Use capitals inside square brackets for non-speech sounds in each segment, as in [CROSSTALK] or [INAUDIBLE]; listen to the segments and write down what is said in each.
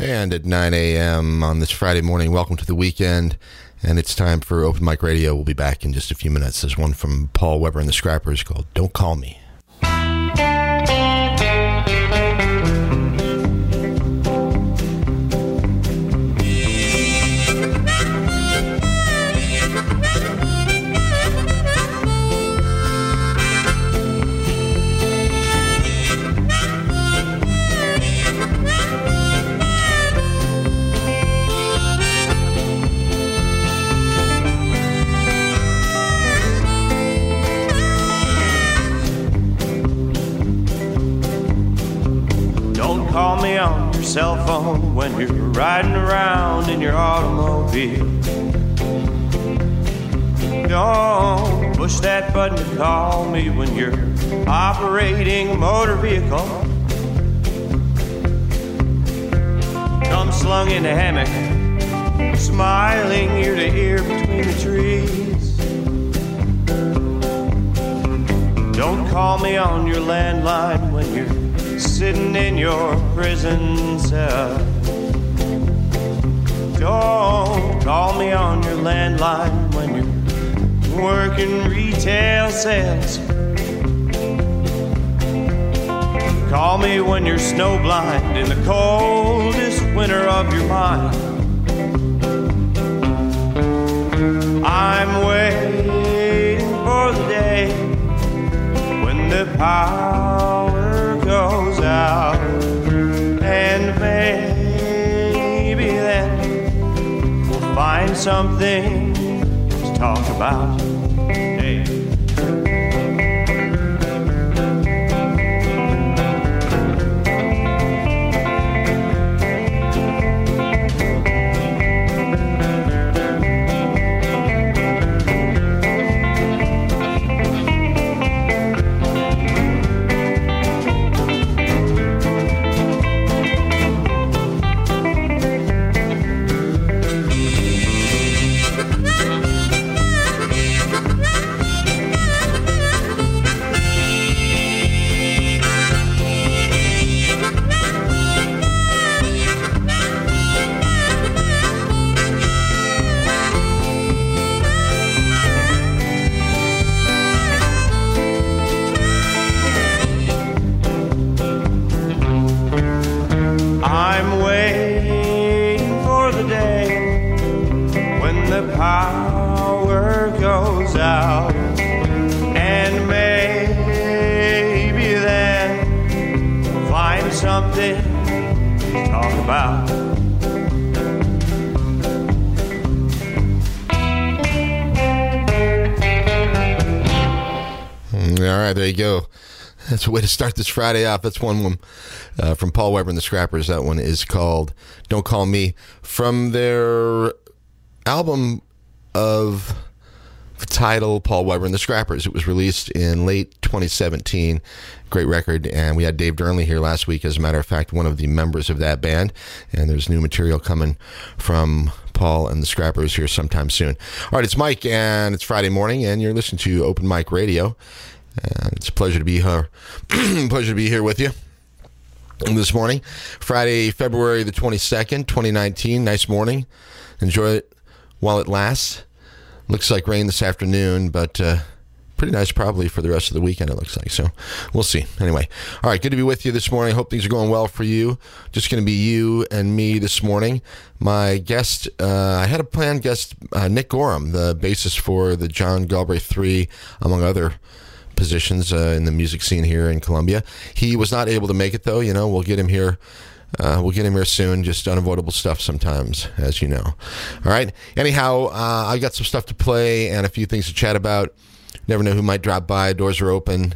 And at 9 a.m. on this Friday morning, welcome to the weekend. And it's time for Open Mic Radio. We'll be back in just a few minutes. There's one from Paul Weber and the Scrappers called Don't Call Me. You're riding around in your automobile. Don't push that button to call me when you're operating a motor vehicle. Come slung in a hammock, smiling ear to ear between the trees. Don't call me on your landline when you're sitting in your prison cell. Don't call me on your landline when you're working retail sales. Call me when you're snowblind in the coldest winter of your mind. I'm waiting for the day when the power goes out, something to talk about. Way to start this Friday off. That's one, one uh, from Paul Weber and the Scrappers. That one is called "Don't Call Me" from their album of the title Paul Weber and the Scrappers. It was released in late 2017. Great record, and we had Dave Durnley here last week. As a matter of fact, one of the members of that band, and there's new material coming from Paul and the Scrappers here sometime soon. All right, it's Mike, and it's Friday morning, and you're listening to Open Mic Radio. And it's a pleasure to be here. [CLEARS THROAT] pleasure to be here with you this morning, Friday, February the 22nd, 2019. Nice morning. Enjoy it while it lasts. Looks like rain this afternoon, but uh, pretty nice probably for the rest of the weekend, it looks like. So we'll see. Anyway, all right, good to be with you this morning. Hope things are going well for you. Just going to be you and me this morning. My guest, uh, I had a planned guest, uh, Nick Gorham, the bassist for the John Galbraith 3, among other positions uh, in the music scene here in Columbia. He was not able to make it though. You know, we'll get him here. Uh, we'll get him here soon. Just unavoidable stuff sometimes, as you know. All right. Anyhow, uh, I got some stuff to play and a few things to chat about. Never know who might drop by. Doors are open.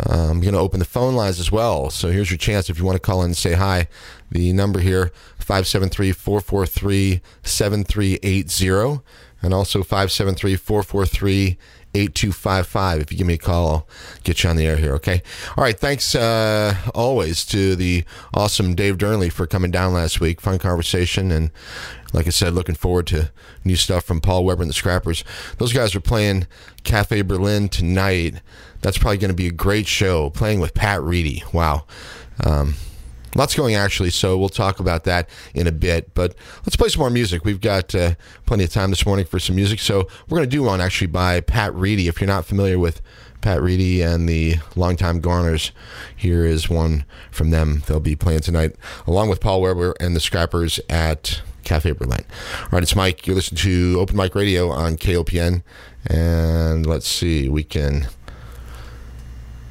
Uh, I'm going to open the phone lines as well. So here's your chance if you want to call in and say hi. The number here 573 443 7380 and also 573 443 8255. If you give me a call, I'll get you on the air here, okay? All right, thanks uh, always to the awesome Dave Durnley for coming down last week. Fun conversation, and like I said, looking forward to new stuff from Paul Weber and the Scrappers. Those guys are playing Cafe Berlin tonight. That's probably going to be a great show, playing with Pat Reedy. Wow. Um, Lots going actually, so we'll talk about that in a bit. But let's play some more music. We've got uh, plenty of time this morning for some music, so we're going to do one actually by Pat Reedy. If you're not familiar with Pat Reedy and the Longtime Goners, here is one from them. They'll be playing tonight, along with Paul Weber and the Scrappers at Cafe Berlin. All right, it's Mike. You're listening to Open Mic Radio on KOPN, and let's see, we can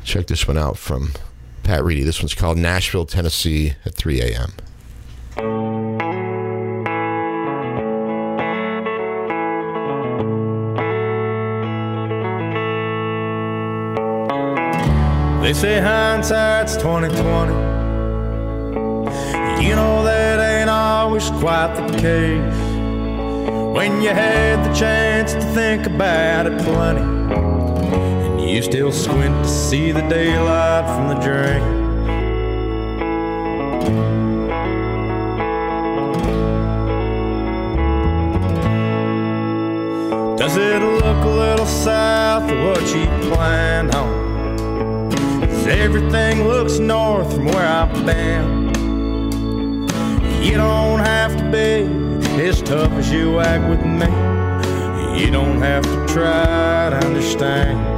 check this one out from Pat Reedy. This one's called Nashville, Tennessee at 3 a.m. They say hindsight's 2020. You know that ain't always quite the case. When you had the chance to think about it plenty. You still squint to see the daylight from the drain. Does it look a little south of what you planned on? Cause everything looks north from where I've been. You don't have to be as tough as you act with me. You don't have to try to understand.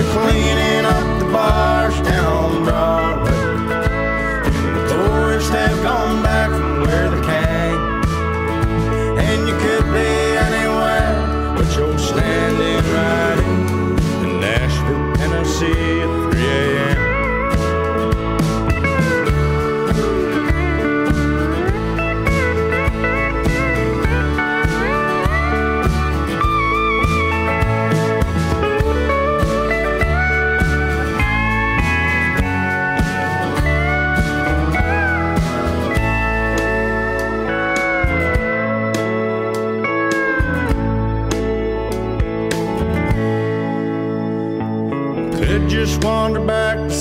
And they're cleaning up the bars down Broadway. The tourists have gone back from where they came, and you could be anywhere, but you're standing right in Nashville, Tennessee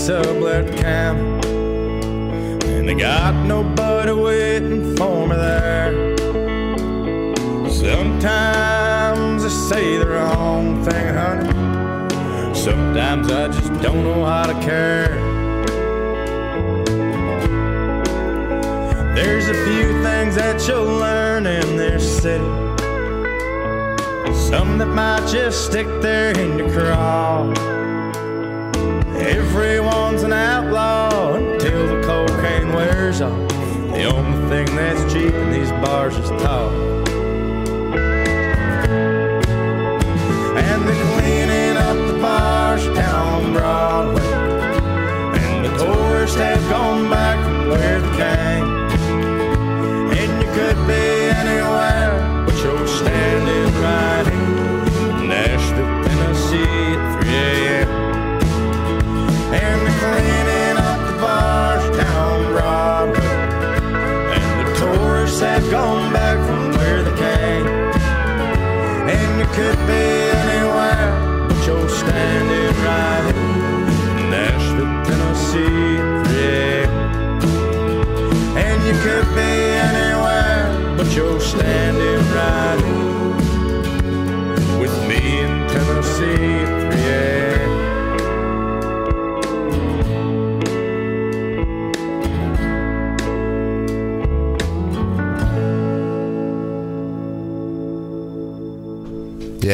back to And they got nobody waiting for me there. Sometimes I say the wrong thing, honey. Sometimes I just don't know how to care. There's a few things that you'll learn in this city. Some that might just stick there in your craw. Everyone's an outlaw until the cocaine wears off. The only thing that's cheap in these bars is talk. And they're cleaning up the bars down on Broadway. And the tourists have gone back from where they came.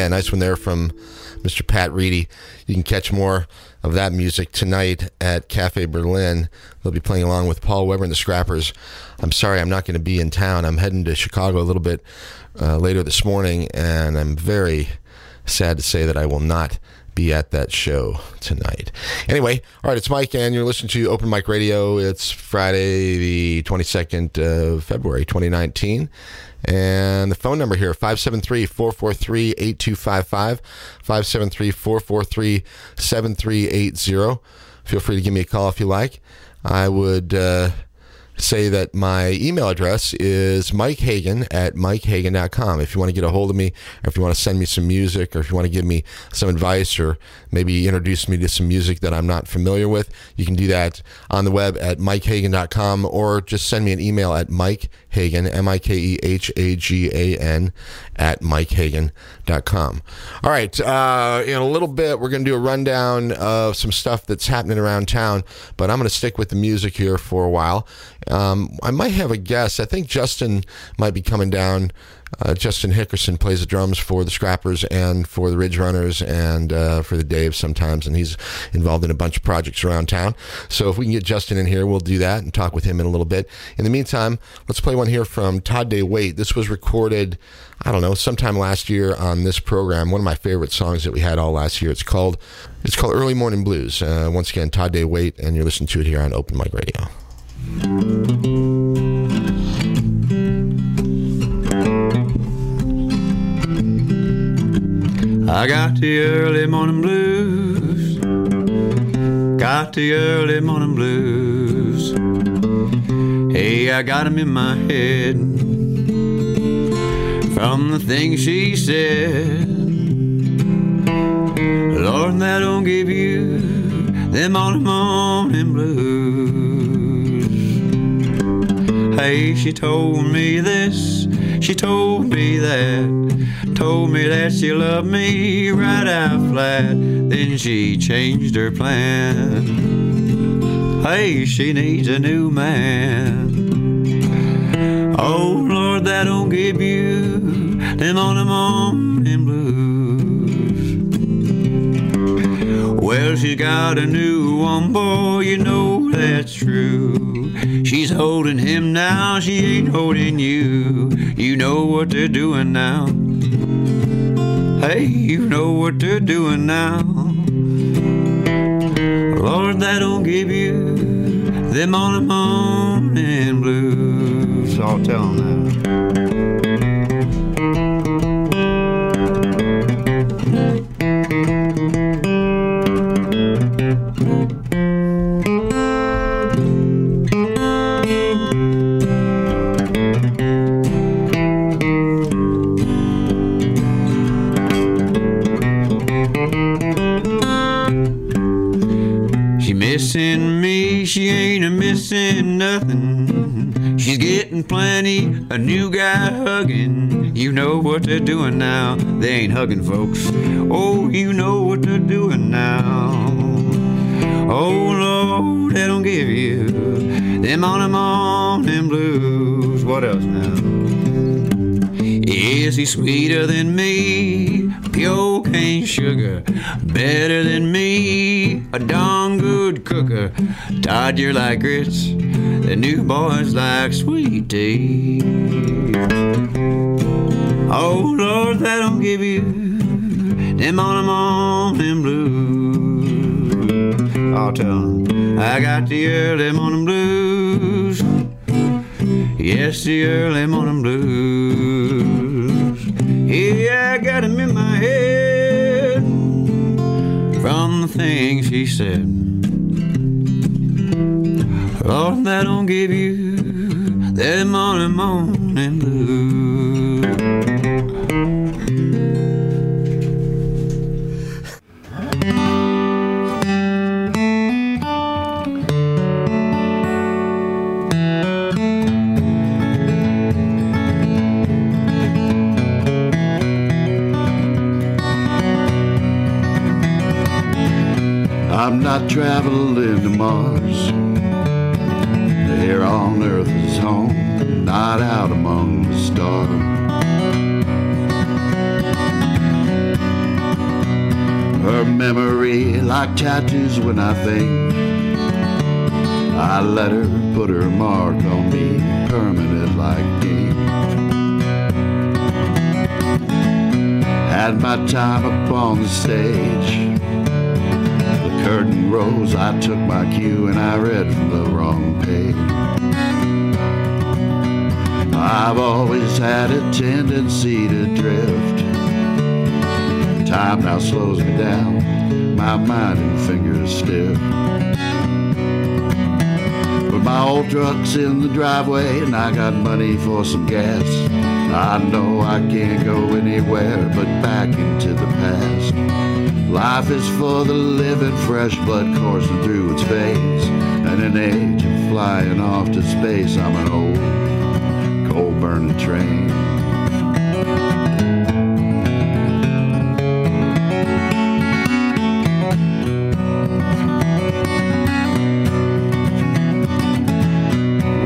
Yeah, nice one there from Mr. Pat Reedy. You can catch more of that music tonight at Cafe Berlin. They'll be playing along with Paul Weber and the Scrappers. I'm sorry, I'm not going to be in town. I'm heading to Chicago a little bit uh, later this morning, and I'm very sad to say that I will not be at that show tonight. Anyway, all right, it's Mike, and you're listening to Open Mic Radio. It's Friday, the 22nd of February, 2019. And the phone number here, 573 443 8255, 573 443 7380. Feel free to give me a call if you like. I would uh, say that my email address is mikehagan at mikehagan.com. If you want to get a hold of me, or if you want to send me some music, or if you want to give me some advice, or maybe introduce me to some music that I'm not familiar with, you can do that on the web at mikehagan.com or just send me an email at mikehagan, M I K E H A G A N, at mikehagan.com. All right, uh, in a little bit, we're going to do a rundown of some stuff that's happening around town, but I'm going to stick with the music here for a while. Um, I might have a guess. I think Justin might be coming down. Uh, Justin Hickerson plays the drums for the Scrappers and for the Ridge Runners and uh, for the Daves sometimes, and he's involved in a bunch of projects around town. So if we can get Justin in here, we'll do that and talk with him in a little bit. In the meantime, let's play one here from Todd Day Wait. This was recorded, I don't know, sometime last year on this program. One of my favorite songs that we had all last year. It's called it's called Early Morning Blues. Uh, once again, Todd Day Wait, and you're listening to it here on Open Mic Radio. I got the early morning blues. Got the early morning blues. Hey, I got 'em in my head from the things she said. Lord, that don't give you them on the morning blues. Hey, she told me this, she told me that, told me that she loved me right out flat. Then she changed her plan. Hey, she needs a new man. Oh Lord, that don't give you them on morning blues. Well, she's got a new one, boy, you know that's true. She's holding him now, she ain't holding you. You know what they're doing now. Hey, you know what they're doing now. Lord, that don't give you them on the morning blues. I'll tell 'em that. Nothing. She's getting plenty, a new guy hugging. You know what they're doing now. They ain't hugging folks. Oh, you know what they're doing now. Oh Lord, they don't give you them on the morning blues. What else now? Is he sweeter than me? Pure cane sugar. Better than me? A darn good cooker. Todd, you're like grits. The new boys like sweet tea. Oh Lord, that don't give you them on morning blues. I'll tell 'em I got the early morning blues. Yes, the early morning blues. Yeah, I got 'em in my head from the things she said. Lord, that don't give you that morning, morning blues. I'm into Mars. Here on Earth is home, not out among the stars. Her memory like tattoos when I think. I let her put her mark on me, permanent like ink. Had my time upon the stage. Curtain rose, I took my cue and I read from the wrong page. I've always had a tendency to drift. Time now slows me down, my mind and fingers stiff. But my old truck's in the driveway and I got money for some gas. I know I can't go anywhere but back into the past. Life is for the living, fresh blood coursing through its veins. And an age of flying off to space, I'm an old coal burning train.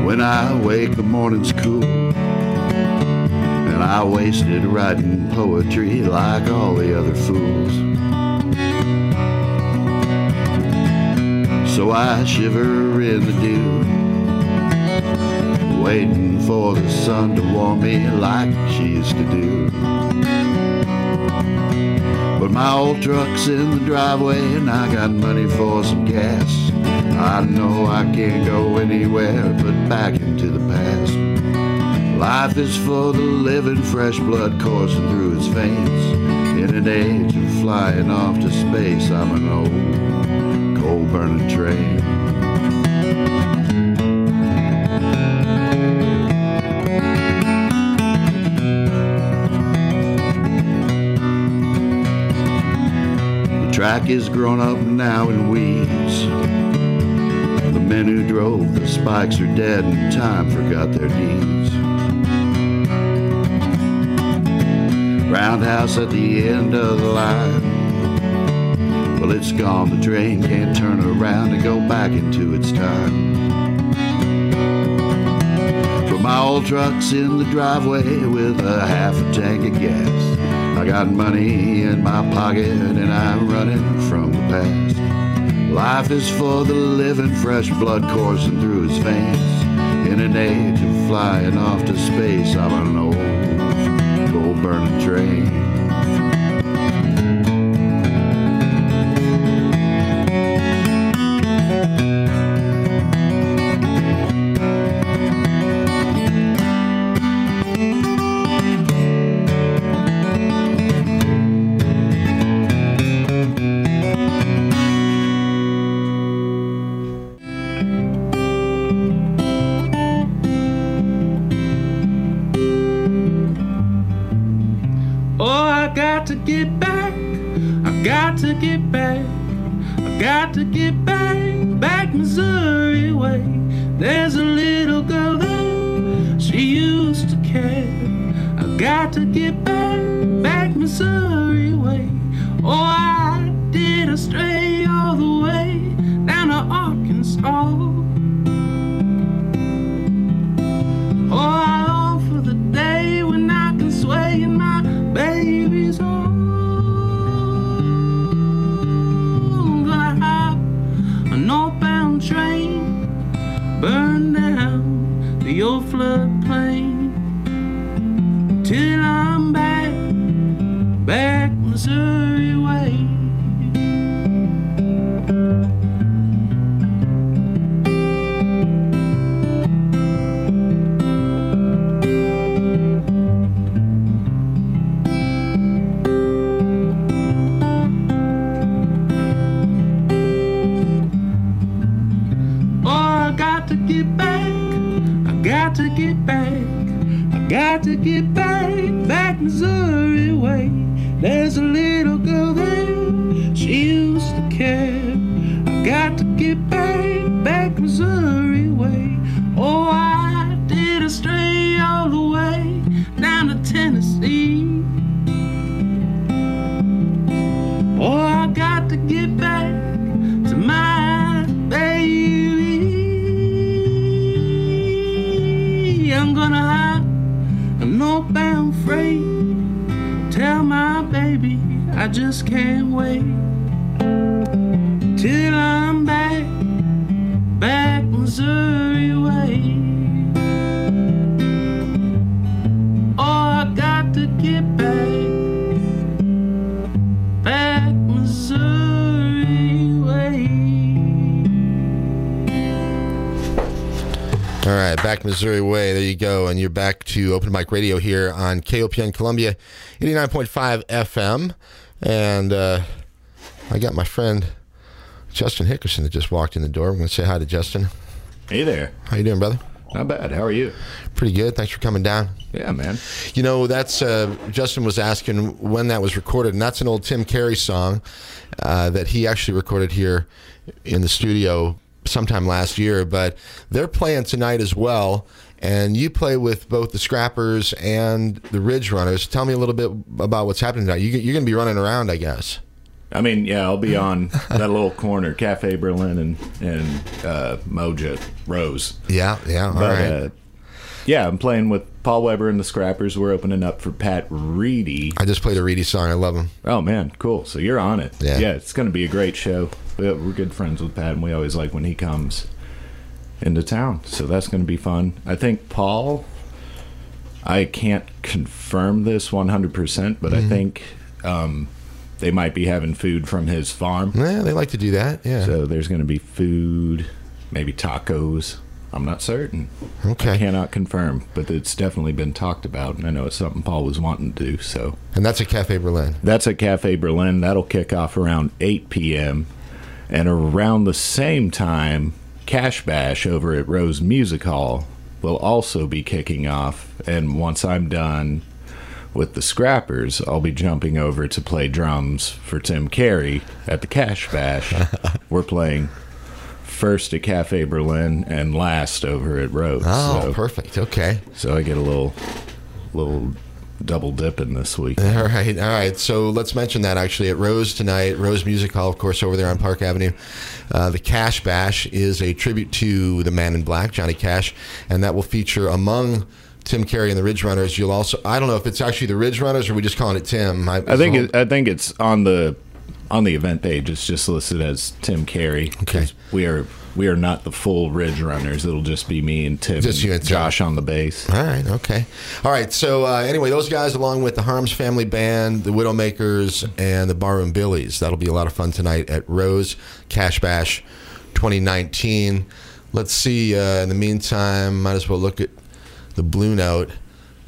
When I wake, the morning's cool. And I wasted writing poetry like all the other fools. I shiver in the dew, waiting for the sun to warm me like she used to do. But my old truck's in the driveway and I got money for some gas. I know I can't go anywhere but back into the past. Life is for the living, fresh blood coursing through its veins. In an age of flying off to space, I'm an old coal burning. The track is grown up now in weeds. The men who drove the spikes are dead and time forgot their deeds. Roundhouse at the end of the line. Well, it's gone. The train can't turn around and go back into its time. For my old truck's in the driveway with a half a tank of gas. I got money in my pocket and I'm running from the past. Life is for the living, fresh blood coursing through his veins. In an age of flying off to space, I'm an old gold burning train. To get back, back Missouri way. There's a little girl there. She used to care. I got to get back, back Missouri way. Oh, I back Missouri way. There you go, and you're back to Open Mic Radio here on KOPN Columbia, eighty nine point five FM, and uh, I got my friend Justin Hickerson that just walked in the door. I'm going to say hi to Justin. Hey there. How you doing, brother? Not bad. How are you? Pretty good. Thanks for coming down. Yeah, man. You know, that's uh, Justin was asking when that was recorded, and that's an old Tim Carey song uh, that he actually recorded here in the studio sometime last year. But they're playing tonight as well, and you play with both the Scrappers and the Ridge Runners. Tell me a little bit about what's happening tonight. You, you're going to be running around, I guess. I mean, yeah, I'll be on that little corner, Cafe Berlin and and uh, Moja Rose. Yeah, yeah. All But right. uh, yeah, I'm playing with Paul Weber and the Scrappers. We're opening up for Pat Reedy. I just played a Reedy song. I love him. Oh man, cool. So you're on it. Yeah. yeah it's going to be a great show. We- We're good friends with Pat, and we always like when he comes into town. So that's going to be fun. I think Paul. I can't confirm this 100%, but I think um, they might be having food from his farm. Yeah, they like to do that. Yeah. So there's going to be food, maybe tacos. I'm not certain. okay. I Cannot confirm, but it's definitely been talked about, and I know it's something Paul was wanting to do. So And that's at Cafe Berlin. that's at Cafe Berlin. That'll kick off around 8 p.m. And around the same time, Cash Bash over at Rose Music Hall will also be kicking off. And once I'm done with the Scrappers, I'll be jumping over to play drums for Tim Carey at the Cash Bash. [LAUGHS] We're playing first at Cafe Berlin and last over at Rose. Oh, so, perfect. Okay. so I get a little, little double dipping this week. [LAUGHS] All right, all right. So let's mention that actually at Rose tonight, Rose Music Hall, of course, over there on Park Avenue. Uh, the Cash Bash is a tribute to the Man in Black, Johnny Cash, and that will feature among Tim Carey and the Ridge Runners. You'll also, I don't know if it's actually the Ridge Runners or we just calling it Tim. I think it, I think it's on the on the event page. It's just listed as Tim Carey. Okay. We are we are not the full Ridge Runners. It'll just be me and Tim, Just and you and Tim. Josh on the bass. All right, okay. All right, so uh, anyway, those guys, along with the Harms Family Band, the Widowmakers, and the Barroom Billies, that'll be a lot of fun tonight at Rose Cash Bash 2019. Let's see, uh, in the meantime, might as well look at the Blue Note.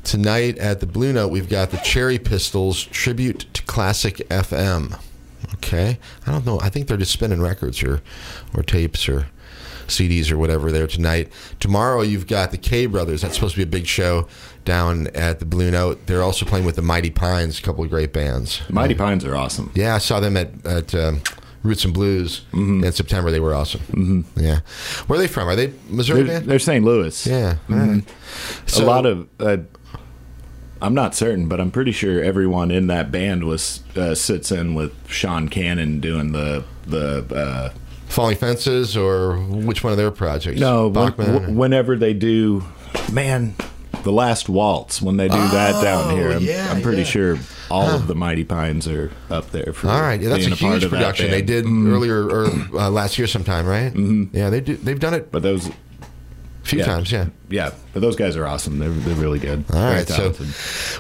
Tonight at the Blue Note, we've got the Cherry Pistols Tribute to Classic FM. Okay, I don't know. I think they're just spinning records or, or tapes or CDs or whatever there tonight. Tomorrow you've got the K Brothers. That's supposed to be a big show down at the Blue Note. They're also playing with the Mighty Pines, a couple of great bands. Mighty Pines are awesome. Yeah, I saw them at at um, Roots and Blues in September. They were awesome. Mm-hmm. Yeah, where are they from? Are they Missouri They're, band? they're St. Louis. Yeah, all right. a So- lot of. Uh, I'm not certain, but I'm pretty sure everyone in that band was uh, sits in with Sean Cannon doing the the. Uh, Falling Fences or which one of their projects? No, Bachman. whenever they do, man, the last waltz when they do that down here, I'm, Oh, yeah, I'm pretty yeah. sure all of the Mighty Pines are up there. For All right, yeah, that's a part huge production they did earlier or uh, last year sometime, right? Mm-hmm. Yeah, they do. They've done it But those, a few yeah. times. Yeah. yeah, but those guys are awesome. They're they're really good. All Very right, so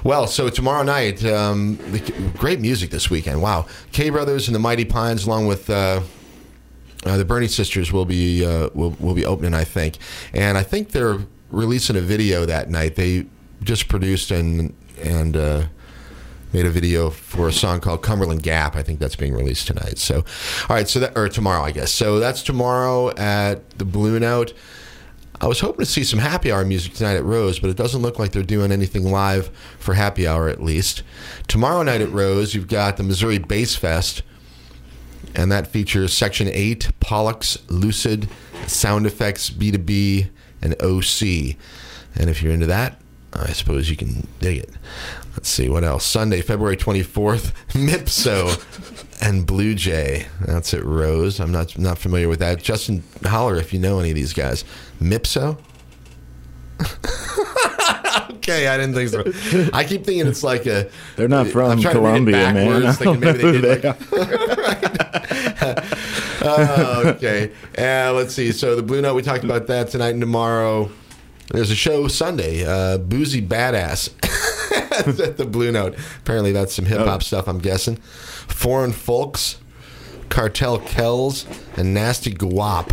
well, so tomorrow night, um, the, great music this weekend. Wow, K Brothers and the Mighty Pines, along with uh, uh, the Burney Sisters, will be uh, will will be opening, I think, and I think they're releasing a video that night. They just produced and and. Uh, Made a video for a song called Cumberland Gap. I think that's being released tonight. So, all right, so that or tomorrow, I guess. So that's tomorrow at the Blue Note. I was hoping to see some happy hour music tonight at Rose, but it doesn't look like they're doing anything live for happy hour at least. Tomorrow night at Rose, you've got the Missouri Bass Fest, and that features Section 8, Pollux, Lucid, Sound Effects, B2B, and OC. And if you're into that, I suppose you can dig it. Let's see what else. Sunday, February 24th, Mipso [LAUGHS] and Blue Jay. That's at Rose. I'm not not familiar with that. Justin, holler if you know any of these guys. Mipso. [LAUGHS] okay, I didn't think so. I keep thinking it's like a. They're not from I'm trying to read it Columbia, man. backwards, thinking maybe they did [LAUGHS] They like [LAUGHS] Oh, okay. Uh, let's see. So the Blue Note, we talked about that tonight and tomorrow. There's a show Sunday, uh, Boozy Badass at the Blue Note. Apparently, that's some hip hop Oh. stuff. I'm guessing. Foreign Folks, Cartel Kells, and Nasty Guap.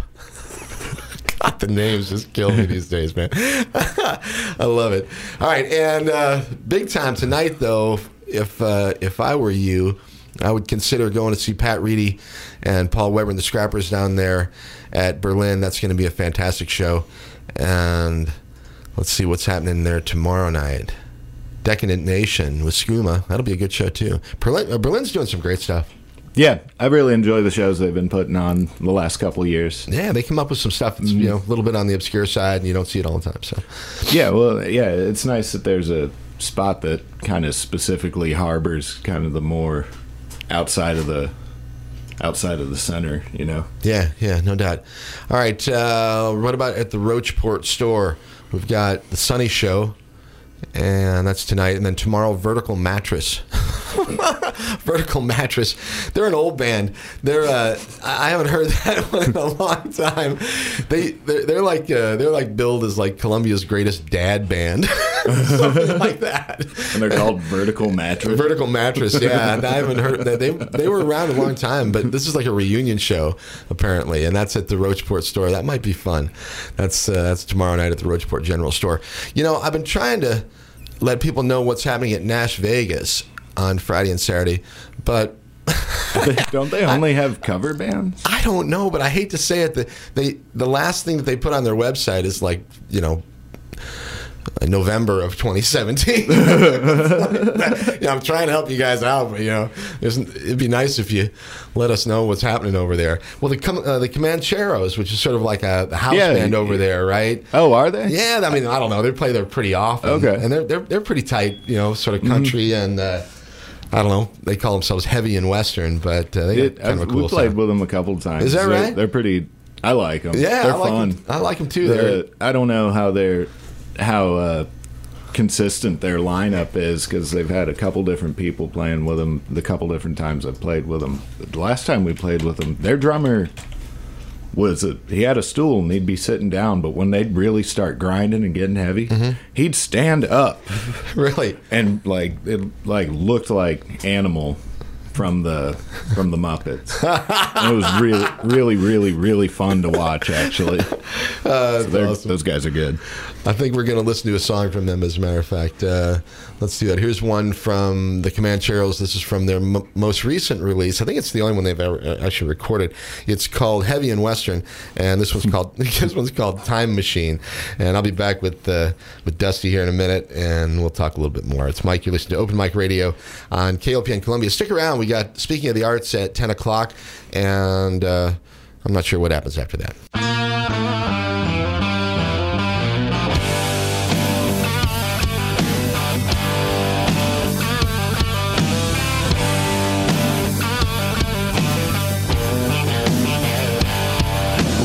God, the names just kill me these days, man. [LAUGHS] I love it. All right, and uh, big time tonight, though. If uh, if I were you, I would consider going to see Pat Reedy and Paul Weber and the Scrappers down there at Berlin. That's going to be a fantastic show. And let's see what's happening there tomorrow night. Decadent Nation with Skooma. That'll be a good show too. Berlin, uh, Berlin's doing some great stuff. Yeah, I really enjoy the shows they've been putting on the last couple of years. Yeah, they come up with some stuff that's you know a little bit on the obscure side, and you don't see it all the time. So Yeah, well, yeah, it's nice that there's a spot that kind of specifically harbors kind of the more outside of the outside of the center, you know. yeah, yeah, no doubt. All right, uh, what about at the Rocheport store? We've got the Sunny Show, and that's tonight, and then tomorrow Vertical Mattress. [LAUGHS] [LAUGHS] Vertical Mattress. They're an old band. They're uh, I haven't heard [LAUGHS] that one in a long time. They they're, they're like uh, they're like billed as like Columbia's greatest dad band, [LAUGHS] something like that. And they're called vertical mattress. Vertical mattress, yeah. And I haven't heard that they they were around a long time, but this is like a reunion show apparently, and that's at the Rocheport store. That might be fun. That's uh, that's tomorrow night at the Rocheport General Store. You know, I've been trying to let people know what's happening at Nash Vegas on Friday and Saturday, but Don't they [LAUGHS] only have cover bands? I don't know, but I hate to say it. The they the last thing that they put on their website is like you know. November of 2017. yeah, [LAUGHS] I'm trying to help you guys out, but you know, it'd be nice if you let us know what's happening over there. Well, the Com- uh, the Comancheros, which is sort of like a, a house Yeah, band over there, right? Oh, are they? Yeah, I mean, I don't know. They play there pretty often. Okay. and they're they're they're pretty tight, you know, sort of country and. Uh, I don't know. They call themselves heavy and western, but uh, they It- kind of cool we played sound. with them a couple of times. Is that They're- right? They're pretty. I like them. Yeah, they're I like fun. them. I like them too. They're, I don't know how they're how uh, consistent their lineup is because they've had a couple different people playing with them. The couple different times I've played with them. The last time we played with them, their drummer was a, he had a stool and he'd be sitting down, but when they'd really start grinding and getting heavy, Mm-hmm. he'd stand up [LAUGHS] really. and like it like looked like animal from the from the Muppets. It was really really really really fun to watch actually. [LAUGHS] So awesome. Those guys are good. I think we're going to listen to a song from them, as a matter of fact. Uh, let's do that. Here's one from the Comancheros. This is from their m- most recent release. I think it's the only one they've ever uh, actually recorded. It's called Heavy and Western, and this one's called [LAUGHS] this one's called Time Machine. And I'll be back with uh, with Dusty here in a minute, and we'll talk a little bit more. It's Mike. You're listening to Open Mic Radio on KOPN Columbia. Stick around. We got Speaking of the Arts at 10 o'clock, and uh, I'm not sure what happens after that.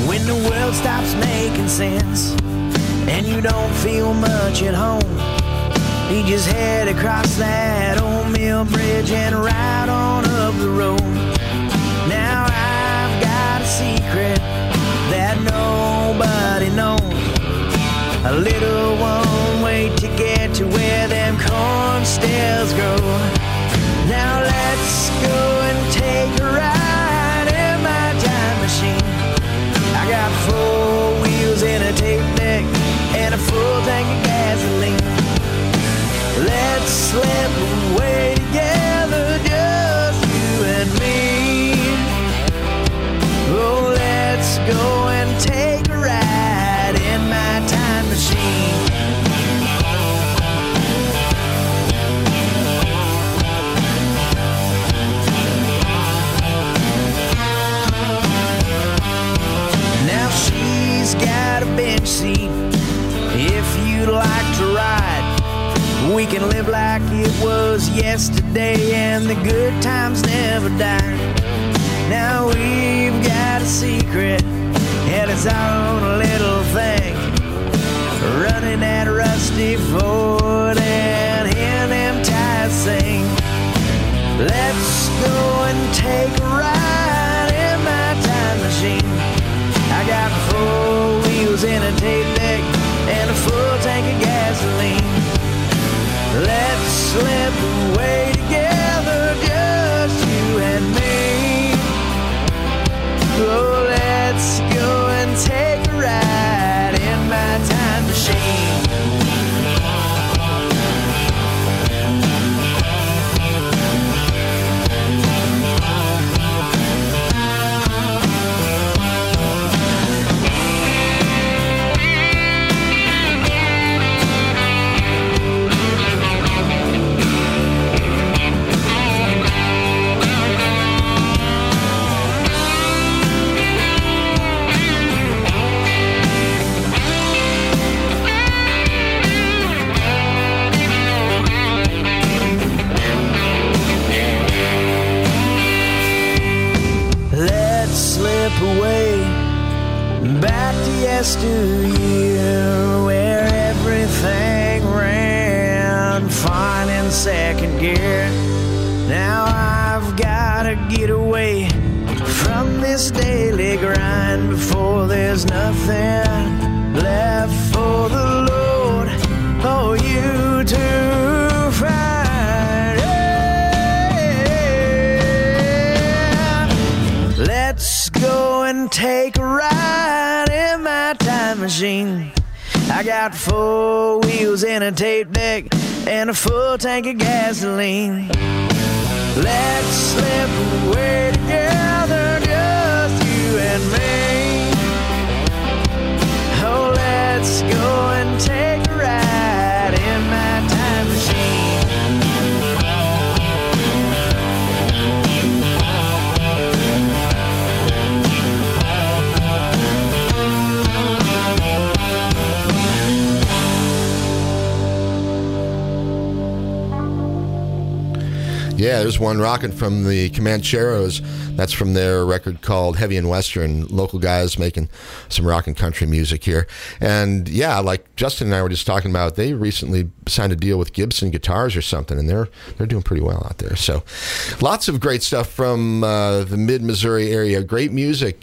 When the world stops making sense and you don't feel much at home, you just head across that old mill bridge and ride on up the road. Now I've got a secret that nobody knows. A little one way ticket to where them corn stairs go. Now let's go and take a ride in my time machine. I got four wheels and a tape deck and a full tank of gasoline. Let's slip away together, just you and me. Oh, let's go We can live like it was yesterday and the good times never die. Now we've got a secret and it's our own little thing. Running that rusty Ford and hearing them tires sing. Let's go and take a ride in my time machine. I got four wheels and a tape slip away last year where everything ran fine in second gear. Now I've gotta get away from this daily grind before there's nothing left for the Lord for you to find. Let's go and take a ride machine. I got four wheels and a tape deck and a full tank of gasoline. Let's slip away together, Yeah, there's one rocking from the Comancheros. That's from their record called Heavy and Western. Local guys making some rock and country music here. And yeah, like Justin and I were just talking about, they recently signed a deal with Gibson Guitars or something, and they're they're doing pretty well out there. So lots of great stuff from uh, the mid Missouri area. Great music.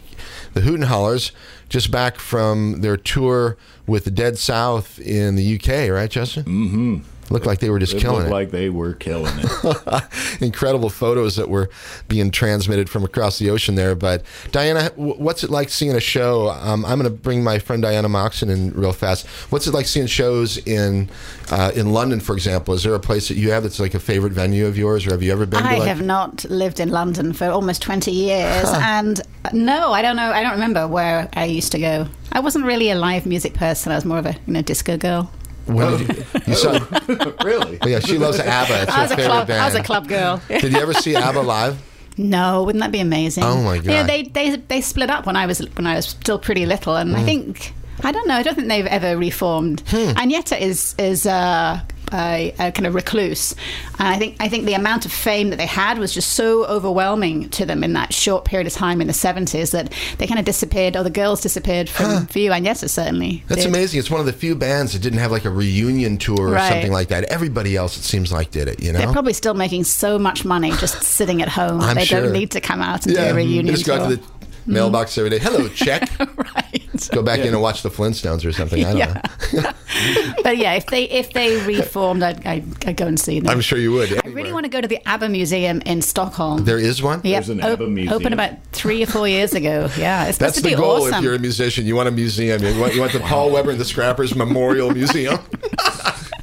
The Hooten Hallers just back from their tour with the Dead South in the UK, right, Justin? Mm-hmm. Looked like they were just killing It killing looked it. like they were killing it. [LAUGHS] incredible photos that were being transmitted from across the ocean there. But Diana, what's it like seeing a show? Um, I'm going to bring my friend Diana Moxon in real fast. What's it like seeing shows in uh, in London, for example? Is there a place that you have that's like a favorite venue of yours, or have you ever been? I to like, have not lived in London for almost 20 years. [LAUGHS] And uh, no, I don't know. I don't remember where I used to go. I wasn't really a live music person. I was more of a you know disco girl. When did you, you saw, [LAUGHS] really? oh, yeah, she loves [LAUGHS] ABBA. It's I her was a favorite club. band. I was a club girl. [LAUGHS] Did you ever see ABBA live? No, wouldn't that be amazing? Oh, my god! Yeah, God. they they they split up when I was when I was still pretty little, and Mm. I think I don't know. I don't think they've ever reformed. Hmm. Agneta is is uh, a, a kind of recluse, and I think I think the amount of fame that they had was just so overwhelming to them in that short period of time in the seventies that they kind of disappeared, or the girls disappeared from view. Agneta certainly. That's did. amazing. It's one of the few bands that didn't have like a reunion tour or Right. something like that. Everybody else, it seems like, did it. You know, They're probably still making so much money just sitting at home. I'm they sure. don't need to come out and do a They reunion just go to the mailbox every day. Hello, check. [LAUGHS] right. Go back in and watch the Flintstones or something. I don't Yeah. know. [LAUGHS] But yeah, if they if they reformed, I'd, I'd, I'd go and see them. I'm sure you would. I really want to go to the ABBA Museum in Stockholm. There is one. Yep. There's an op- ABBA museum. Opened about three or four years ago. Yeah, it's supposed That's to be the goal. awesome. If you're a musician, you want a museum. You want, you want the Paul Weber and the Scrappers Memorial [LAUGHS] Museum.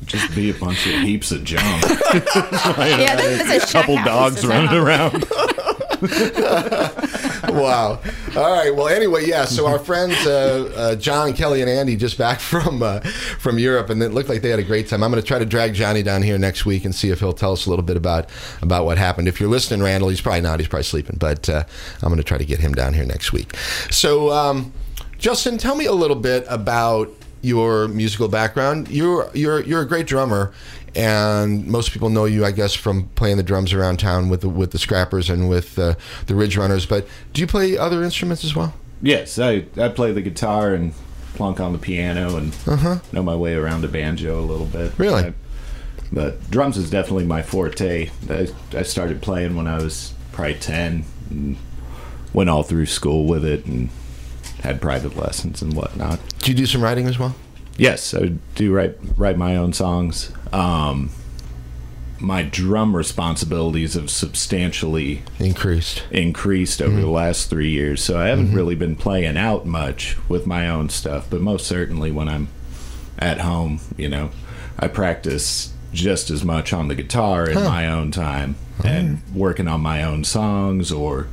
Just be a bunch of heaps of junk. [LAUGHS] yeah, there's, there's a couple dogs running well. around. [LAUGHS] wow. All right. Well, anyway, yeah. So our friends uh, uh, John, Kelly, and Andy just back [LAUGHS] from uh, from Europe, and it looked like they had a great time. I'm going to try to drag Johnny down here next week and see if he'll tell us a little bit about about what happened. If you're listening, Randall, he's probably not. He's probably sleeping, but uh, I'm going to try to get him down here next week. So, um, Justin, tell me a little bit about your musical background. You're you're you're a great drummer, and most people know you, I guess, from playing the drums around town with the, with the Scrappers and with uh, the Ridge Runners. But do you play other instruments as well? Yes, I, I play the guitar and plunk on the piano and know my way around the banjo a little bit. Really? I- but drums is definitely my forte. I, I started playing when I was probably 10 and went all through school with it and had private lessons and whatnot. Do you do some writing as well? Yes, I do write write my own songs. Um, my drum responsibilities have substantially Increased. increased over the last three years, so I haven't really been playing out much with my own stuff. But most certainly when I'm at home, you know, I practice just as much on the guitar in my own time and working on my own songs or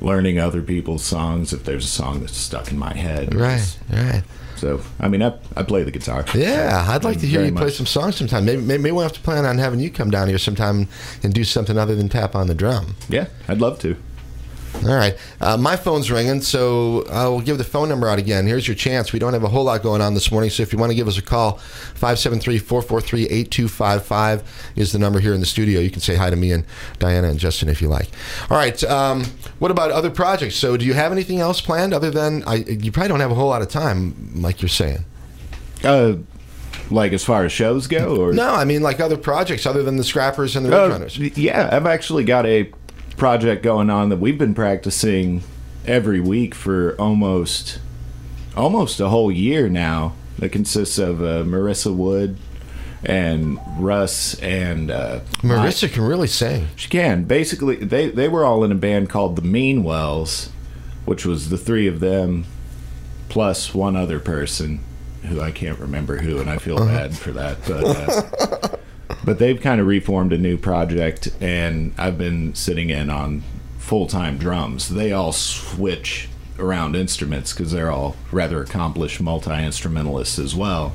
learning other people's songs if there's a song that's stuck in my head. Right. Right. So, I mean, I, I play the guitar. Yeah, I'd like to hear you play some songs sometime. Maybe, maybe we'll have to plan on having you come down here sometime and do something other than tap on the drum. Yeah, I'd love to. All right. Uh, my phone's ringing, so I will give the phone number out again. Here's your chance. We don't have a whole lot going on this morning, so if you want to give us a call, 573 443 8255 is the number here in the studio. You can say hi to me and Diana and Justin if you like. All right. Um, what about other projects? So, do you have anything else planned other than I, you probably don't have a whole lot of time, like you're saying? Uh, like as far as shows go, or No, I mean like other projects other than the Scrappers and the Ridge Uh, Runners. yeah, I've actually got a project going on that we've been practicing every week for almost almost a whole year now. That consists of uh, Marissa Wood and Russ and uh, Marissa can really sing. she can. Basically, they they were all in a band called the Meanwells, which was the three of them plus one other person who I can't remember who, and I feel bad for that. But uh, [LAUGHS] but they've kind of reformed a new project, and I've been sitting in on full time drums. They all switch around instruments because they're all rather accomplished multi instrumentalists as well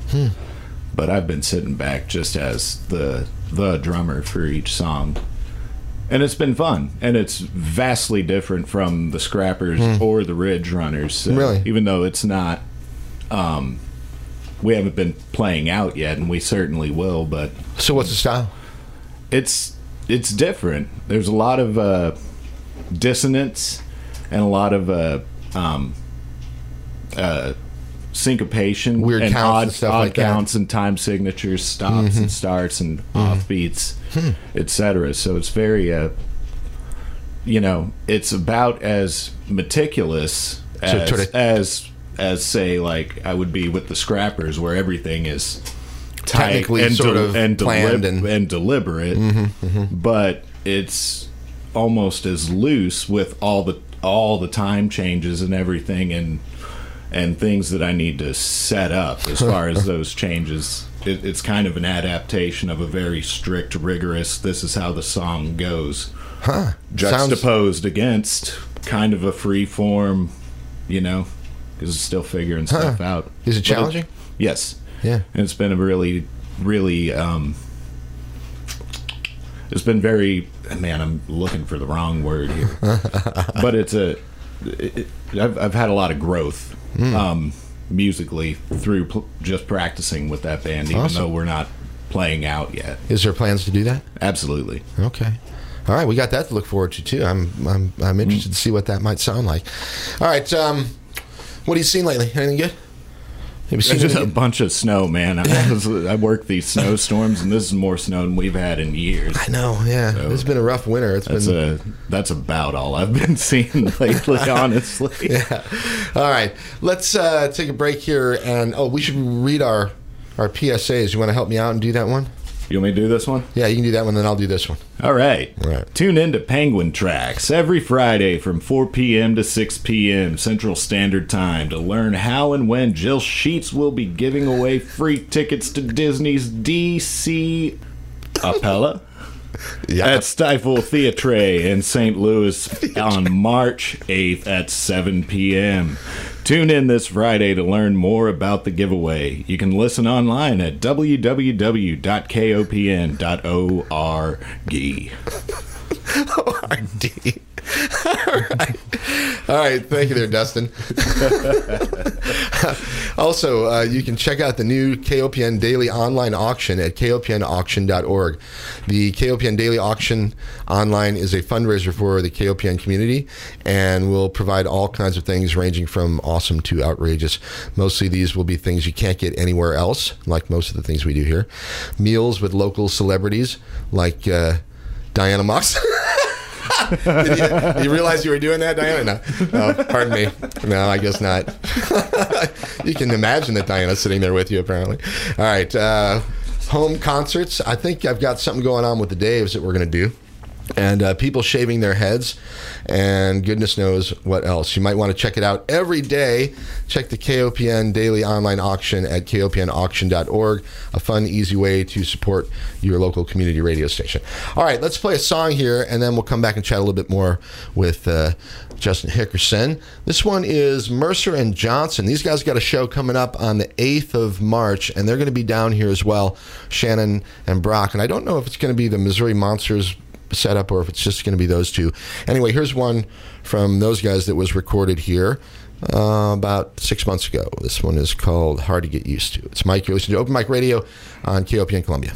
but I've been sitting back just as the the drummer for each song. And it's been fun, and it's vastly different from the Scrappers or the Ridge Runners. So Really? even though it's not, um, we haven't been playing out yet, and we certainly will. But So what's the style? it's it's different. There's a lot of uh, dissonance and a lot of uh, um, uh, syncopation, Weird and counts odd, and stuff odd like that. Mm-hmm. counts and time signatures, stops and starts and offbeats, Hmm. etc. So it's very, uh, you know, it's about as meticulous as sort of- as as say like I would be with the Scrappers, where everything is Technically and sort of and, planned and- Mm-hmm, and deliberate, but it's almost as loose with all the all the time changes and everything and and things that I need to set up as far as [LAUGHS] those changes. It, it's kind of an adaptation of a very strict, rigorous. This is how the song goes, Huh. Sounds juxtaposed against kind of a free form, you know, because it's still figuring stuff out. Is it challenging? yes. Yeah. And it's been a really, really, um, it's been very, man, I'm looking for the wrong word here. [LAUGHS] but it's a, it, I've, I've had a lot of growth Hmm. um, musically through pl- just practicing with that band, even Awesome. though we're not playing out yet. Is there plans to do that? Absolutely. Okay. All right, we got that to look forward to too. I'm I'm I'm interested to see what that might sound like. All right, um, what have you seen lately? Anything good? Seen just a bunch of snow, man. I, was, I work these snowstorms, and this is more snow than we've had in years. I know. Yeah, it's been a rough winter. It's That's been. a that's about all I've been [LAUGHS] seeing lately, [LAUGHS] honestly. yeah. All right, let's uh, take a break here, and oh, we should read our our PSAs. You want to help me out and do that one? You want me to do this one? Yeah, you can do that one, then I'll do this one. All right. All right. Tune in to Penguin Tracks every Friday from 4 p.m. to 6 p.m. Central Standard Time to learn how and when Jill Sheets will be giving away free tickets to Disney's DC Appella [LAUGHS] Yeah. at Stifel Theatre in St. Louis [LAUGHS] on March 8th at 7 p.m. Tune in this Friday to learn more about the giveaway. You can listen online at www.kopn.org. [LAUGHS] RD. All right. All right. Thank you there, Dustin. [LAUGHS] also, uh, you can check out the new KOPN Daily Online Auction at kopnauction.org. The KOPN Daily Auction Online is a fundraiser for the KOPN community and will provide all kinds of things ranging from awesome to outrageous. Mostly these will be things you can't get anywhere else, like most of the things we do here. Meals with local celebrities like uh, Diana Moss. [LAUGHS] Did you, you realize you were doing that, Diana? No. Oh, pardon me. No, I guess not. [LAUGHS] you can imagine that Diana's sitting there with you, apparently. All right. Uh, home concerts. I think I've got something going on with the Daves that we're going to do. And uh, people shaving their heads, and goodness knows what else. You might want to check it out every day. Check the KOPN daily online auction at kopnauction.org. A fun, easy way to support your local community radio station. All right, let's play a song here, and then we'll come back and chat a little bit more with uh, Justin Hickerson. This one is Mercer and Johnson. These guys got a show coming up on the 8th of March, and they're going to be down here as well, Shannon and Brock. And I don't know if it's going to be the Missouri Monsters setup or if it's just going to be those two. Anyway, here's one from those guys that was recorded here uh, about six months ago. This one is called Hard to Get Used to. It's Mike. You're listening to Open Mic Radio on KOPN Columbia.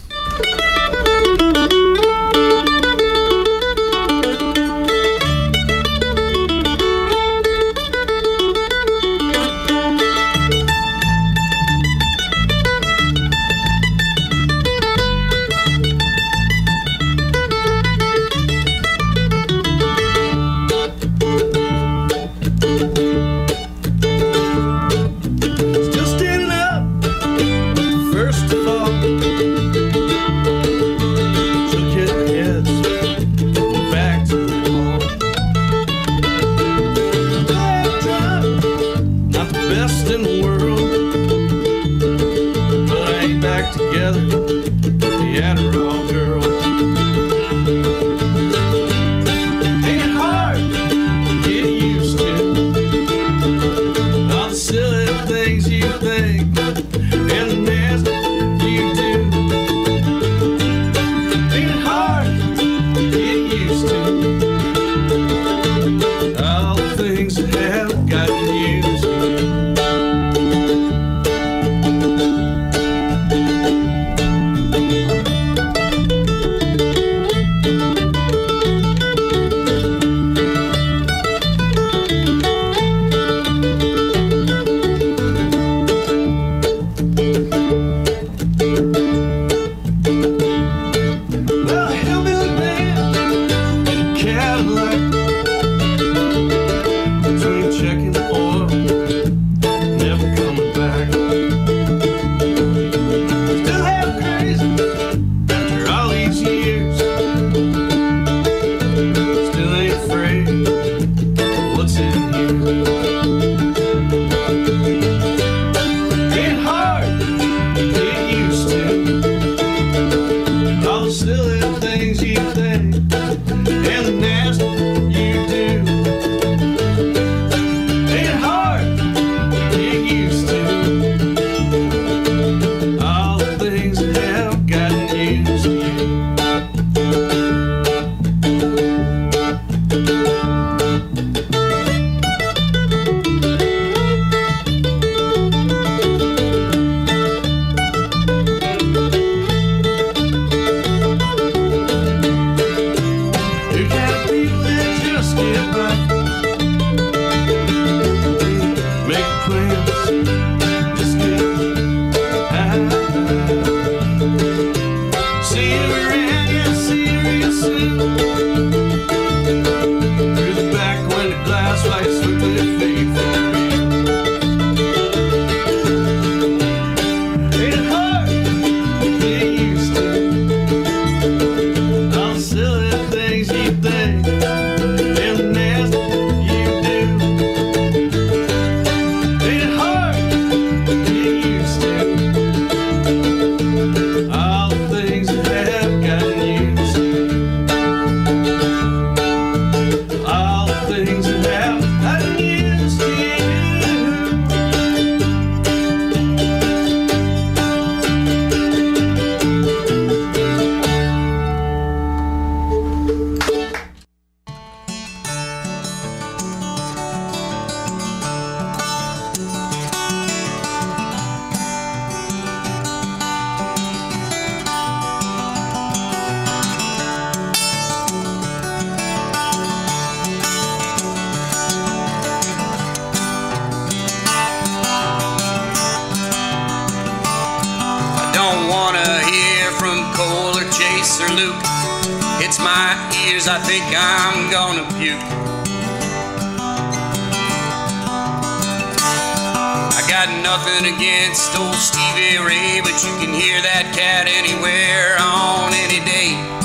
got nothing against old Stevie Ray, but you can hear that cat anywhere on any day.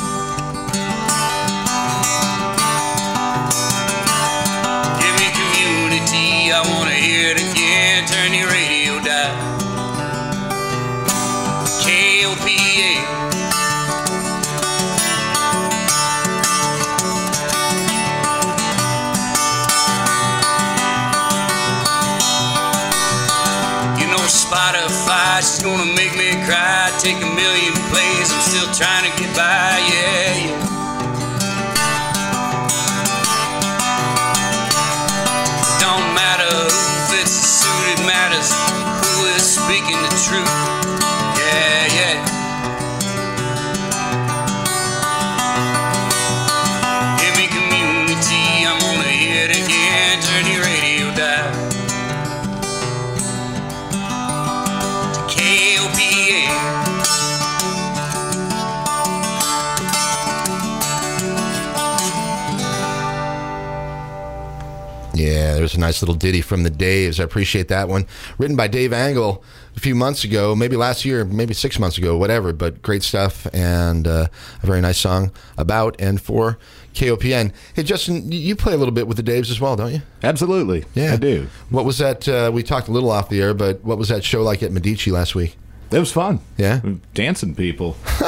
a nice little ditty from the Daves. I appreciate that one. Written by Dave Angle a few months ago, maybe last year, maybe six months ago, whatever. But great stuff and uh, a very nice song about and for KOPN. Hey, Justin, you play a little bit with the Daves as well, don't you? Absolutely. Yeah, I do. What was that? Uh, we talked a little off the air, but what was that show like at Medici last week? It was fun. Yeah, dancing people. [LAUGHS]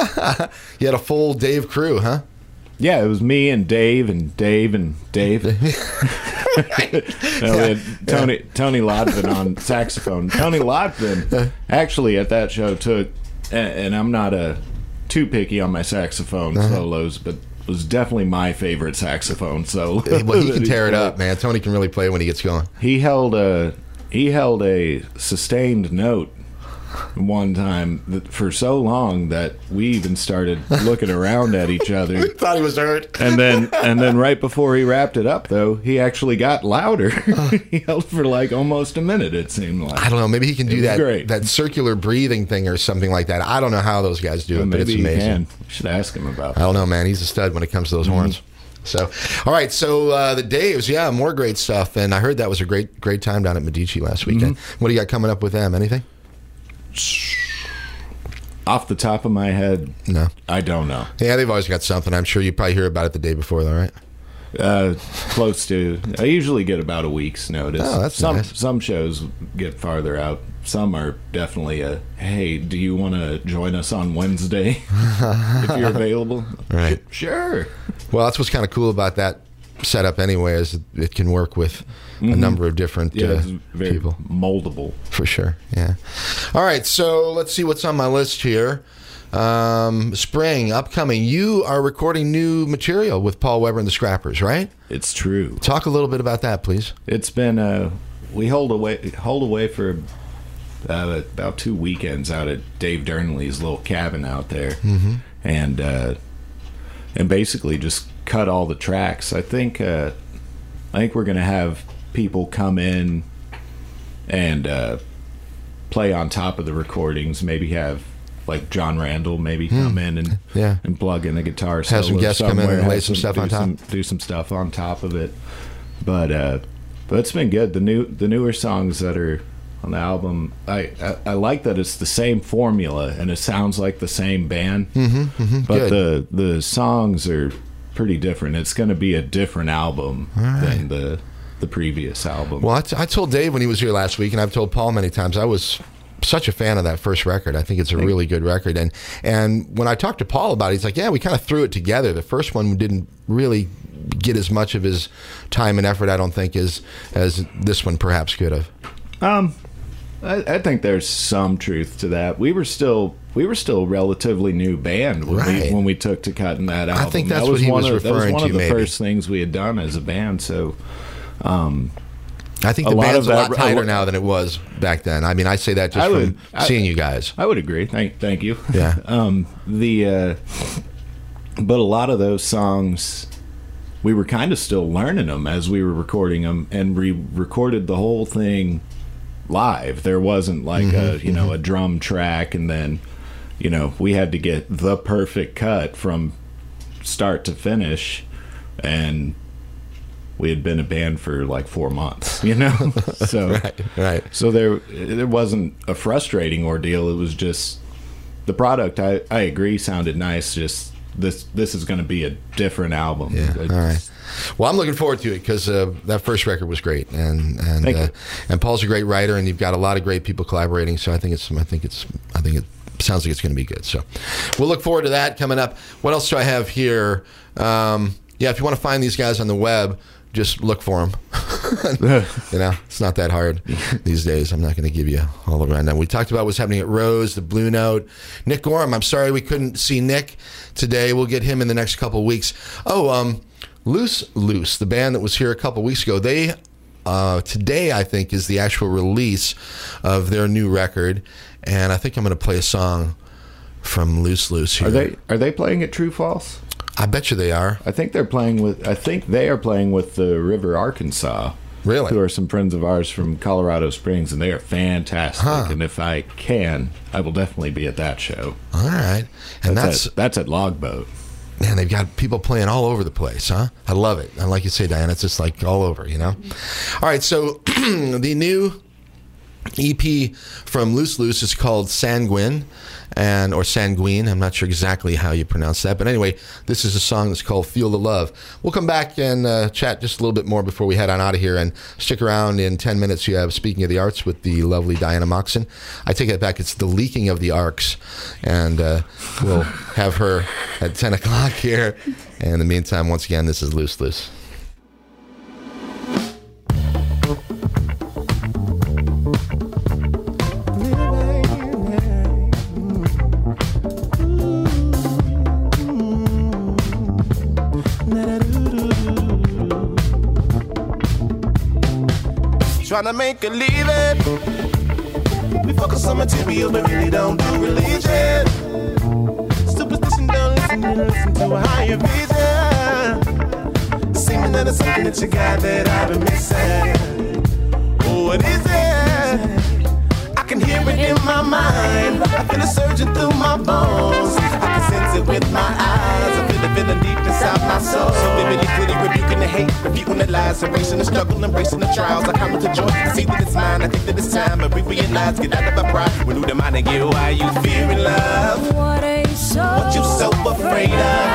you had a full Dave crew, huh? Yeah, it was me and Dave and Dave and Dave. No, we had Tony Tony Lodvin on saxophone. Tony Lodvin actually at that show took, and I'm not a too picky on my saxophone Uh-huh. solos, but was definitely my favorite saxophone solo. Well, he can [LAUGHS] tear it up, man. Tony can really play when he gets going. He held a he held a sustained note one time that for so long that we even started looking around at each other. [LAUGHS] Thought he was hurt. And then and then right before he wrapped it up though, he actually got louder. Uh. [LAUGHS] he held for like almost a minute it seemed like. I don't know. Maybe he can do that great. that circular breathing thing or something like that. I don't know how those guys do it, but it's amazing. We should ask him about I don't know, man. He's a stud when it comes to those mm-hmm. horns. So, all right. So uh, the Daves, yeah, more great stuff. And I heard that was a great, great time down at Medici last weekend. Mm-hmm. What do you got coming up with them? Anything? Off the top of my head, No. I don't know. Yeah, they've always got something. I'm sure you probably hear about it the day before, though, right? Uh, close to. I usually get about a week's notice. Oh, that's some nice. some shows get farther out. Some are definitely a hey. Do you want to join us on Wednesday [LAUGHS] if you're available? Right. Sure. Well, that's what's kind of cool about that setup, anyway, is it- can work with a number of different Yeah, uh, people. moldable. For sure. Yeah. All right. So let's see what's on my list here. Um, spring upcoming. You are recording new material with Paul Weber and the Scrappers, right? It's true. Talk a little bit about that, please. It's been uh, we hold away hold away for uh, about two weekends out at Dave Durnley's little cabin out there, mm-hmm. and uh, and basically just cut all the tracks. I think uh, I think we're gonna have people come in and uh, play on top of the recordings. Maybe have like John Randall maybe come in and Hmm. Yeah. and plug in a guitar. Have some guests come in and lay have some stuff on top. some- do some stuff on top of it. But uh, but it's been good. The new the newer songs that are on the album, I, I I like that it's the same formula and it sounds like the same band. Mm-hmm, but good. the the songs are pretty different. It's going to be a different album than the the previous album. Well, I, t- I told Dave when he was here last week, and I've told Paul many times, I was such a fan of that first record. I think it's a really good record. And and when I talked to Paul about it, he's like, "Yeah, we kind of threw it together. The first one didn't really get as much of his time and effort, I don't think, as as this one perhaps could have." Um, I, I think there's some truth to that. We were still we were still a relatively new band when Right. we when we took to cutting that album. I think that's that what was he one was of, that was one of the maybe. first things we had done as a band. So I think A the band's a that- lot tighter now than it was back then. I mean, I say that just I from would- I- seeing you guys. I would agree. Thank thank you. Yeah. [LAUGHS] um, the uh, but a lot of those songs we were kind of still learning them as we were recording them, and we recorded the whole thing live. There wasn't like a you know a drum track, and then you know we had to get the perfect cut from start to finish, and we had been a band for like four months, you know. [LAUGHS] so Right, right. so there it wasn't a frustrating ordeal. It was just the product. I I agree sounded nice. Just this this is going to be a different album. Yeah. All right. Well, I'm looking forward to it because uh, that first record was great, and and uh, and Paul's a great writer, and you've got a lot of great people collaborating. So I think it's I think it's I think it sounds like it's going to be good. So we'll look forward to that coming up. What else do I have here? Um, yeah, if you want to find these guys on the web, just look for them. [LAUGHS] you know, it's not that hard [LAUGHS] these days. I'm not going to give you all the rundown. We talked about what's happening at Rose, the Blue Note. Nick Gorham, I'm sorry we couldn't see Nick today. We'll get him in the next couple weeks. Oh, um, Loose Loose, the band that was here a couple weeks ago, they uh, today I think is the actual release of their new record, and I think I'm going to play a song from Loose Loose here. Are they are they playing at True False? I bet you they are. I think they're playing with. I think they are playing with the River Arkansas. Really? Who are some friends of ours from Colorado Springs, and they are fantastic. Huh. And if I can, I will definitely be at that show. All right, and That's that's at, that's at Logboat. Man, they've got people playing all over the place, huh? I love it. And like you say, Diana, it's just like all over, you know? All right, so [CLEARS THROAT] the new EP from Loose Loose is called Sanguine, and or Sanguine. I'm not sure exactly how you pronounce that, but anyway, this is a song that's called "Feel the Love." We'll come back and uh, chat just a little bit more before we head on out of here, and stick around. In ten minutes, you have "Speaking of the Arts" with the lovely Diana Moxon. I take it back; it's the leaking of the arcs, and uh, we'll have her at ten o'clock here. And in the meantime, once again, this is Loose Loose. Trying to make a living. We focus on material, but really don't do religion. Superstition don't listen, listen to a higher vision. Seeming that it's something that you got that I've been missing. Oh, what is it? I can hear it in my mind. I feel it surging through my bones. I can sense it with my eyes. Feel feeling deep inside my soul. So vividly, clearly rebuking the hate, rebuking the lies, erasing the struggle, embracing the trials. I come with the joy. I see that it's mine. I think that it's time. But we realize, get out of our pride. Renew the mind and get why you fearing love. What are you so? What you so afraid of?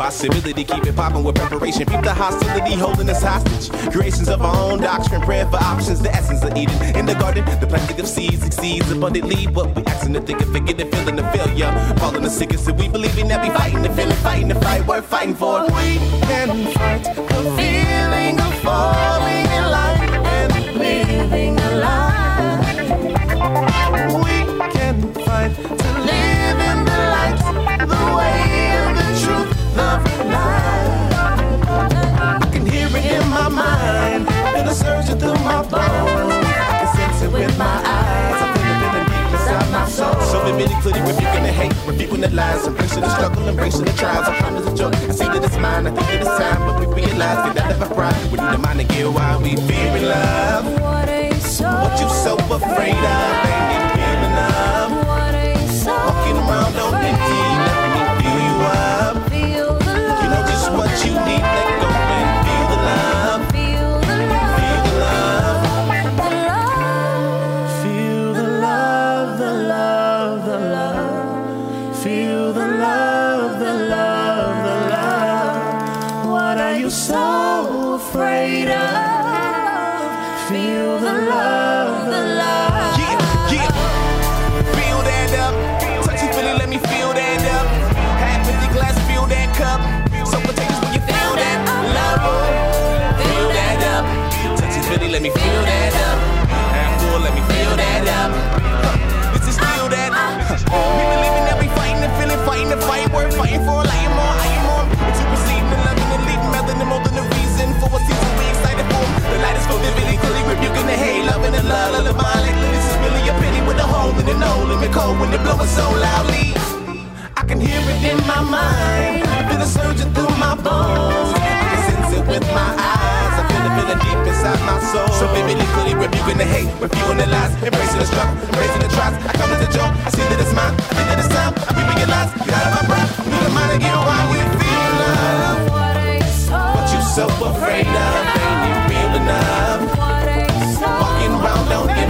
Possibility, keep it popping with preparation. Keep the hostility holding us hostage. Creations of our own doctrine, praying for options, the essence of Eden. In the garden, the planting of seeds exceeds abundantly what we asking to think and forget and feeling the failure. Falling the sickest, and we believing that we fighting the feeling, fighting the fight worth fighting for. We can fight the feeling of falling in line and living a Vividly, clearly rebuking the hate, rebuking the lies, embracing the struggle, embracing the trials. I promise a joy. I see that it's mine, I think that it's time, but we realize out of our pride. We need the mind to get why we fearing love. What so? What you so afraid of? Ain't it real enough? What are so? Walking around hole in it, cold when it blowing so loudly. I can hear it in my mind, feel it surging through my bones. I can sense it with my eyes, I feel it feeling deep inside my soul. So vividly, clearly rebuking the hate, reviewing the lies, embracing the struggle, embracing the trials. I come to the joy, I see that it's mine, I think that it's time. I realize, get out of my pride, need a mind get why we feel love. What you so? You afraid of, ain't it real enough? You? Walking around on empty,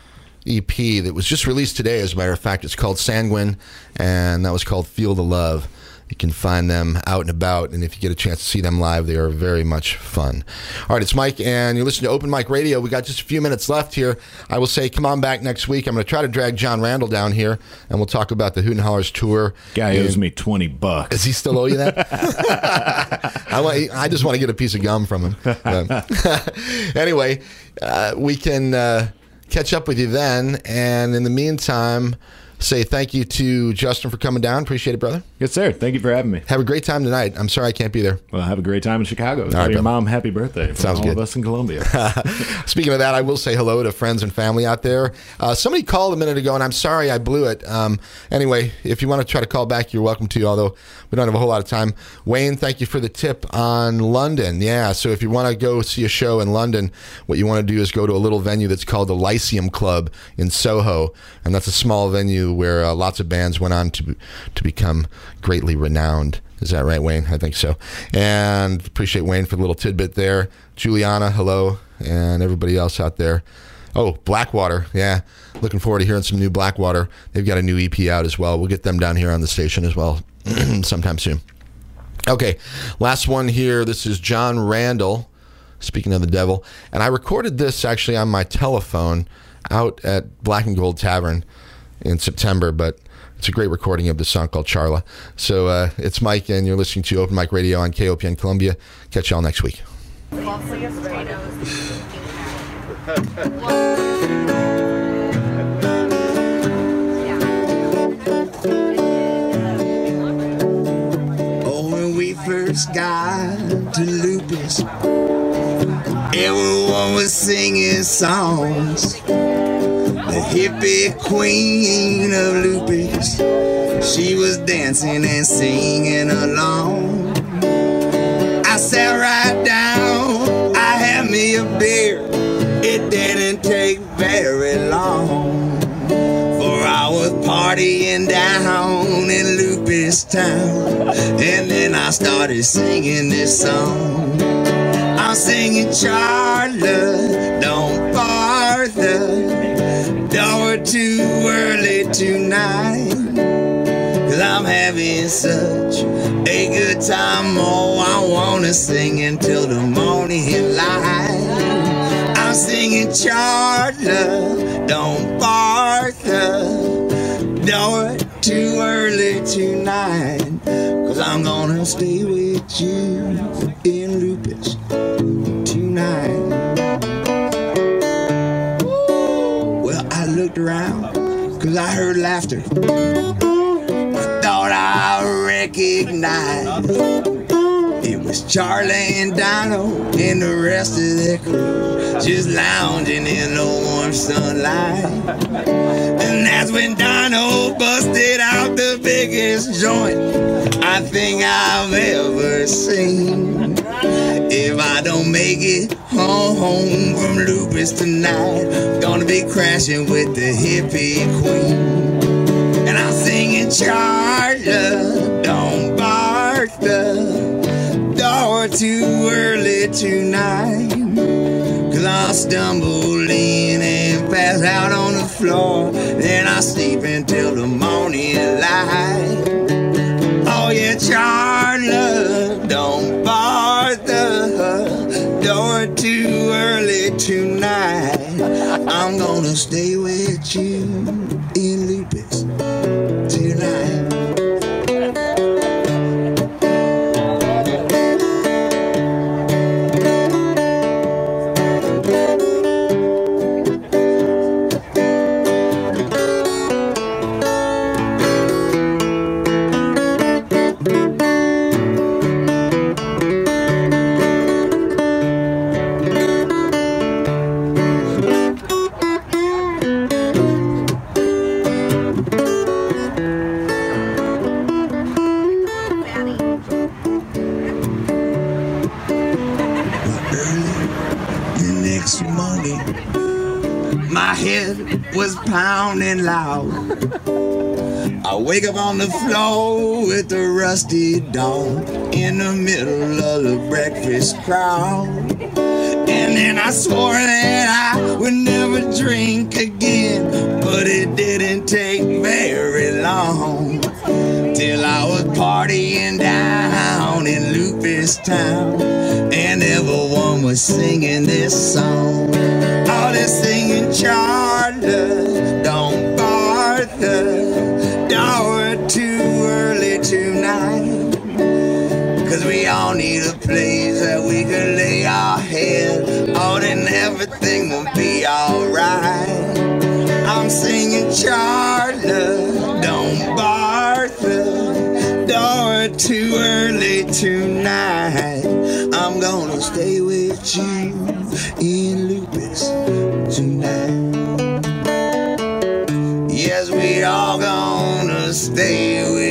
EP that was just released today, as a matter of fact. It's called Sanguine, and that was called Feel the Love. You can find them out and about, and if you get a chance to see them live, they are very much fun. All right, it's Mike, and you're listening to Open Mic Radio. We got just a few minutes left here. I will say, come on back next week. I'm going to try to drag John Randall down here, and we'll talk about the Hooten Hallers tour. Guy owes me 20 bucks. Does he still owe you that? [LAUGHS] I, I just want to get a piece of gum from him. [LAUGHS] [LAUGHS] Anyway, uh, we can uh, catch up with you then. And in the meantime, say thank you to Justin for coming down. Appreciate it, brother. Yes, sir. Thank you for having me. Have a great time tonight. I'm sorry I can't be there. Well, have a great time in Chicago. Tell right, your mom happy birthday from Sounds all good. of us in Columbia. [LAUGHS] Speaking of that, I will say hello to friends and family out there. Uh, somebody called a minute ago, and I'm sorry I blew it. Um, anyway, if you want to try to call back, you're welcome to, although we don't have a whole lot of time. Wayne, thank you for the tip on London. Yeah, so if you want to go see a show in London, what you want to do is go to a little venue that's called the Lyceum Club in Soho, and that's a small venue where uh, lots of bands went on to to become greatly renowned. Is that right, Wayne? I think so. And appreciate Wayne for the little tidbit there. Juliana, hello, and everybody else out there. Oh, Blackwater. Yeah. Looking forward to hearing some new Blackwater. They've got a new EP out as well. We'll get them down here on the station as well [CLEARS THROAT] sometime soon. Okay. Last one here. This is John Randall, speaking of the devil. And I recorded this actually on my telephone out at Black and Gold Tavern in September, but it's a great recording of the song called Charla. So uh, it's Mike, and you're listening to Open Mic Radio on KOPN Columbia. Catch y'all next week. Oh, first got to Lupus, everyone was singing songs. The hippie queen of Lupus, she was dancing and singing along. I sat right down, I had me a beer. It didn't take very long. For I was partying down in Lupus town. And then I started singing this song. I'm singing Charlotte, such a good time. Oh, I wanna sing until the morning light. I'm singing Charlotte, don't bother. Don't too early tonight. Cause I'm gonna stay with you in Lupus tonight. Well, I looked around cause I heard laughter. Recognized it was Charlie and Dino and the rest of their crew just lounging in the warm sunlight. And that's when Dino busted out the biggest joint I think I've ever seen. If I don't make it home from Lupus tonight, gonna be crashing with the hippie queen. And I'm singing Charlotte, too early tonight. Cause I'll stumble in and pass out on the floor. Then I sleep until the morning light. Oh yeah, Charlotte, don't bar the door too early tonight. I'm gonna stay with you in Lupus tonight. Pounding loud. I wake up on the floor with the rusty dog in the middle of the breakfast crowd. And then I swore that I would never drink again, but it didn't take very long till I was partying down in Lupus Town, and everyone was singing this song. Oh, they're singing Charla, everything will be alright. I'm singing Charla, don't Bartha, Dora too early tonight. I'm gonna stay with you in Lupus tonight. Yes, we all gonna stay with